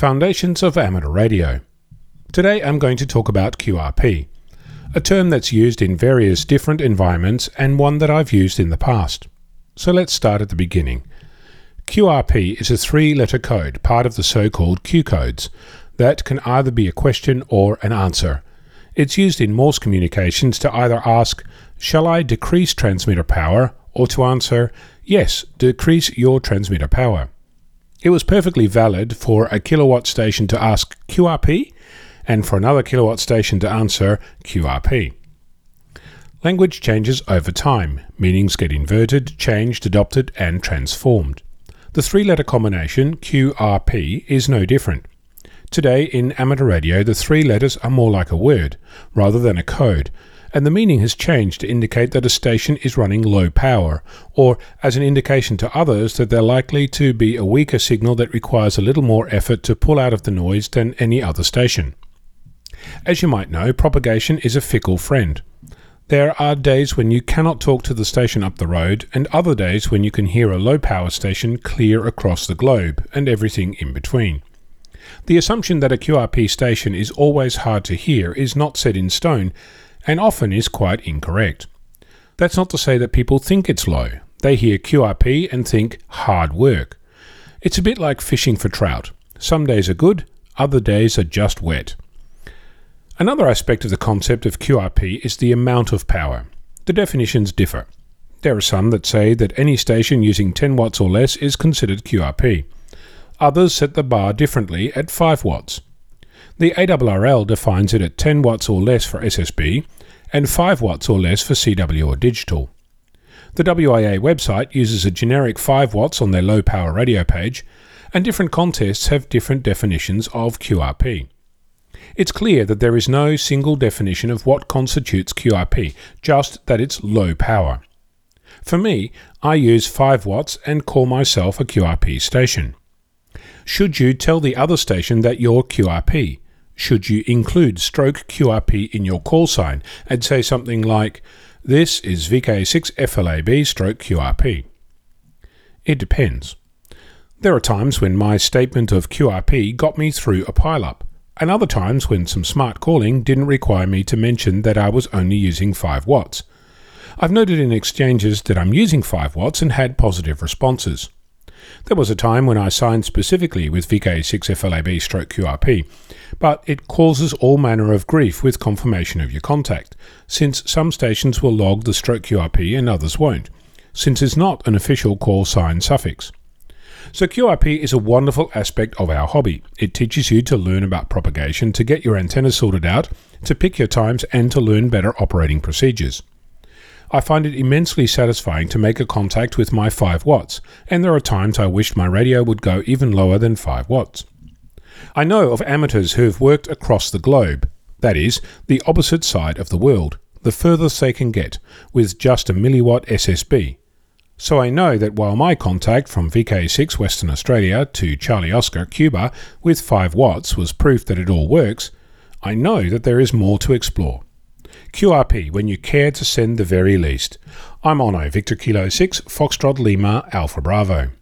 Foundations of Amateur Radio. Today I'm going to talk about QRP, a term that's used in various different environments and one that I've used in the past. So let's start at the beginning. QRP is a three letter code, part of the so called Q codes, that can either be a question or an answer. It's used in Morse communications to either ask, Shall I decrease transmitter power? or to answer, Yes, decrease your transmitter power. It was perfectly valid for a kilowatt station to ask QRP and for another kilowatt station to answer QRP. Language changes over time, meanings get inverted, changed, adopted, and transformed. The three letter combination QRP is no different. Today, in amateur radio, the three letters are more like a word rather than a code, and the meaning has changed to indicate that a station is running low power, or as an indication to others that they're likely to be a weaker signal that requires a little more effort to pull out of the noise than any other station. As you might know, propagation is a fickle friend. There are days when you cannot talk to the station up the road, and other days when you can hear a low power station clear across the globe, and everything in between. The assumption that a QRP station is always hard to hear is not set in stone, and often is quite incorrect. That's not to say that people think it's low. They hear QRP and think hard work. It's a bit like fishing for trout. Some days are good, other days are just wet. Another aspect of the concept of QRP is the amount of power. The definitions differ. There are some that say that any station using 10 watts or less is considered QRP. Others set the bar differently at 5 watts. The ARRL defines it at 10 watts or less for SSB and 5 watts or less for CW or digital. The WIA website uses a generic 5 watts on their low power radio page, and different contests have different definitions of QRP. It's clear that there is no single definition of what constitutes QRP, just that it's low power. For me, I use 5 watts and call myself a QRP station. Should you tell the other station that you're QRP? should you include stroke QRP in your call sign and say something like, This is VK6FLAB stroke QRP? It depends. There are times when my statement of QRP got me through a pileup, and other times when some smart calling didn't require me to mention that I was only using 5 watts. I've noted in exchanges that I'm using 5 watts and had positive responses. There was a time when I signed specifically with VK6FLAB stroke QRP, but it causes all manner of grief with confirmation of your contact, since some stations will log the stroke QRP and others won't, since it's not an official call sign suffix. So QRP is a wonderful aspect of our hobby. It teaches you to learn about propagation, to get your antenna sorted out, to pick your times, and to learn better operating procedures. I find it immensely satisfying to make a contact with my 5 watts, and there are times I wished my radio would go even lower than 5 watts. I know of amateurs who have worked across the globe, that is, the opposite side of the world, the furthest they can get, with just a milliwatt SSB. So I know that while my contact from VK6 Western Australia to Charlie Oscar Cuba with 5 watts was proof that it all works, I know that there is more to explore. QRP when you care to send the very least. I'm Onno, Victor Kilo 6, Foxtrot Lima, Alpha Bravo.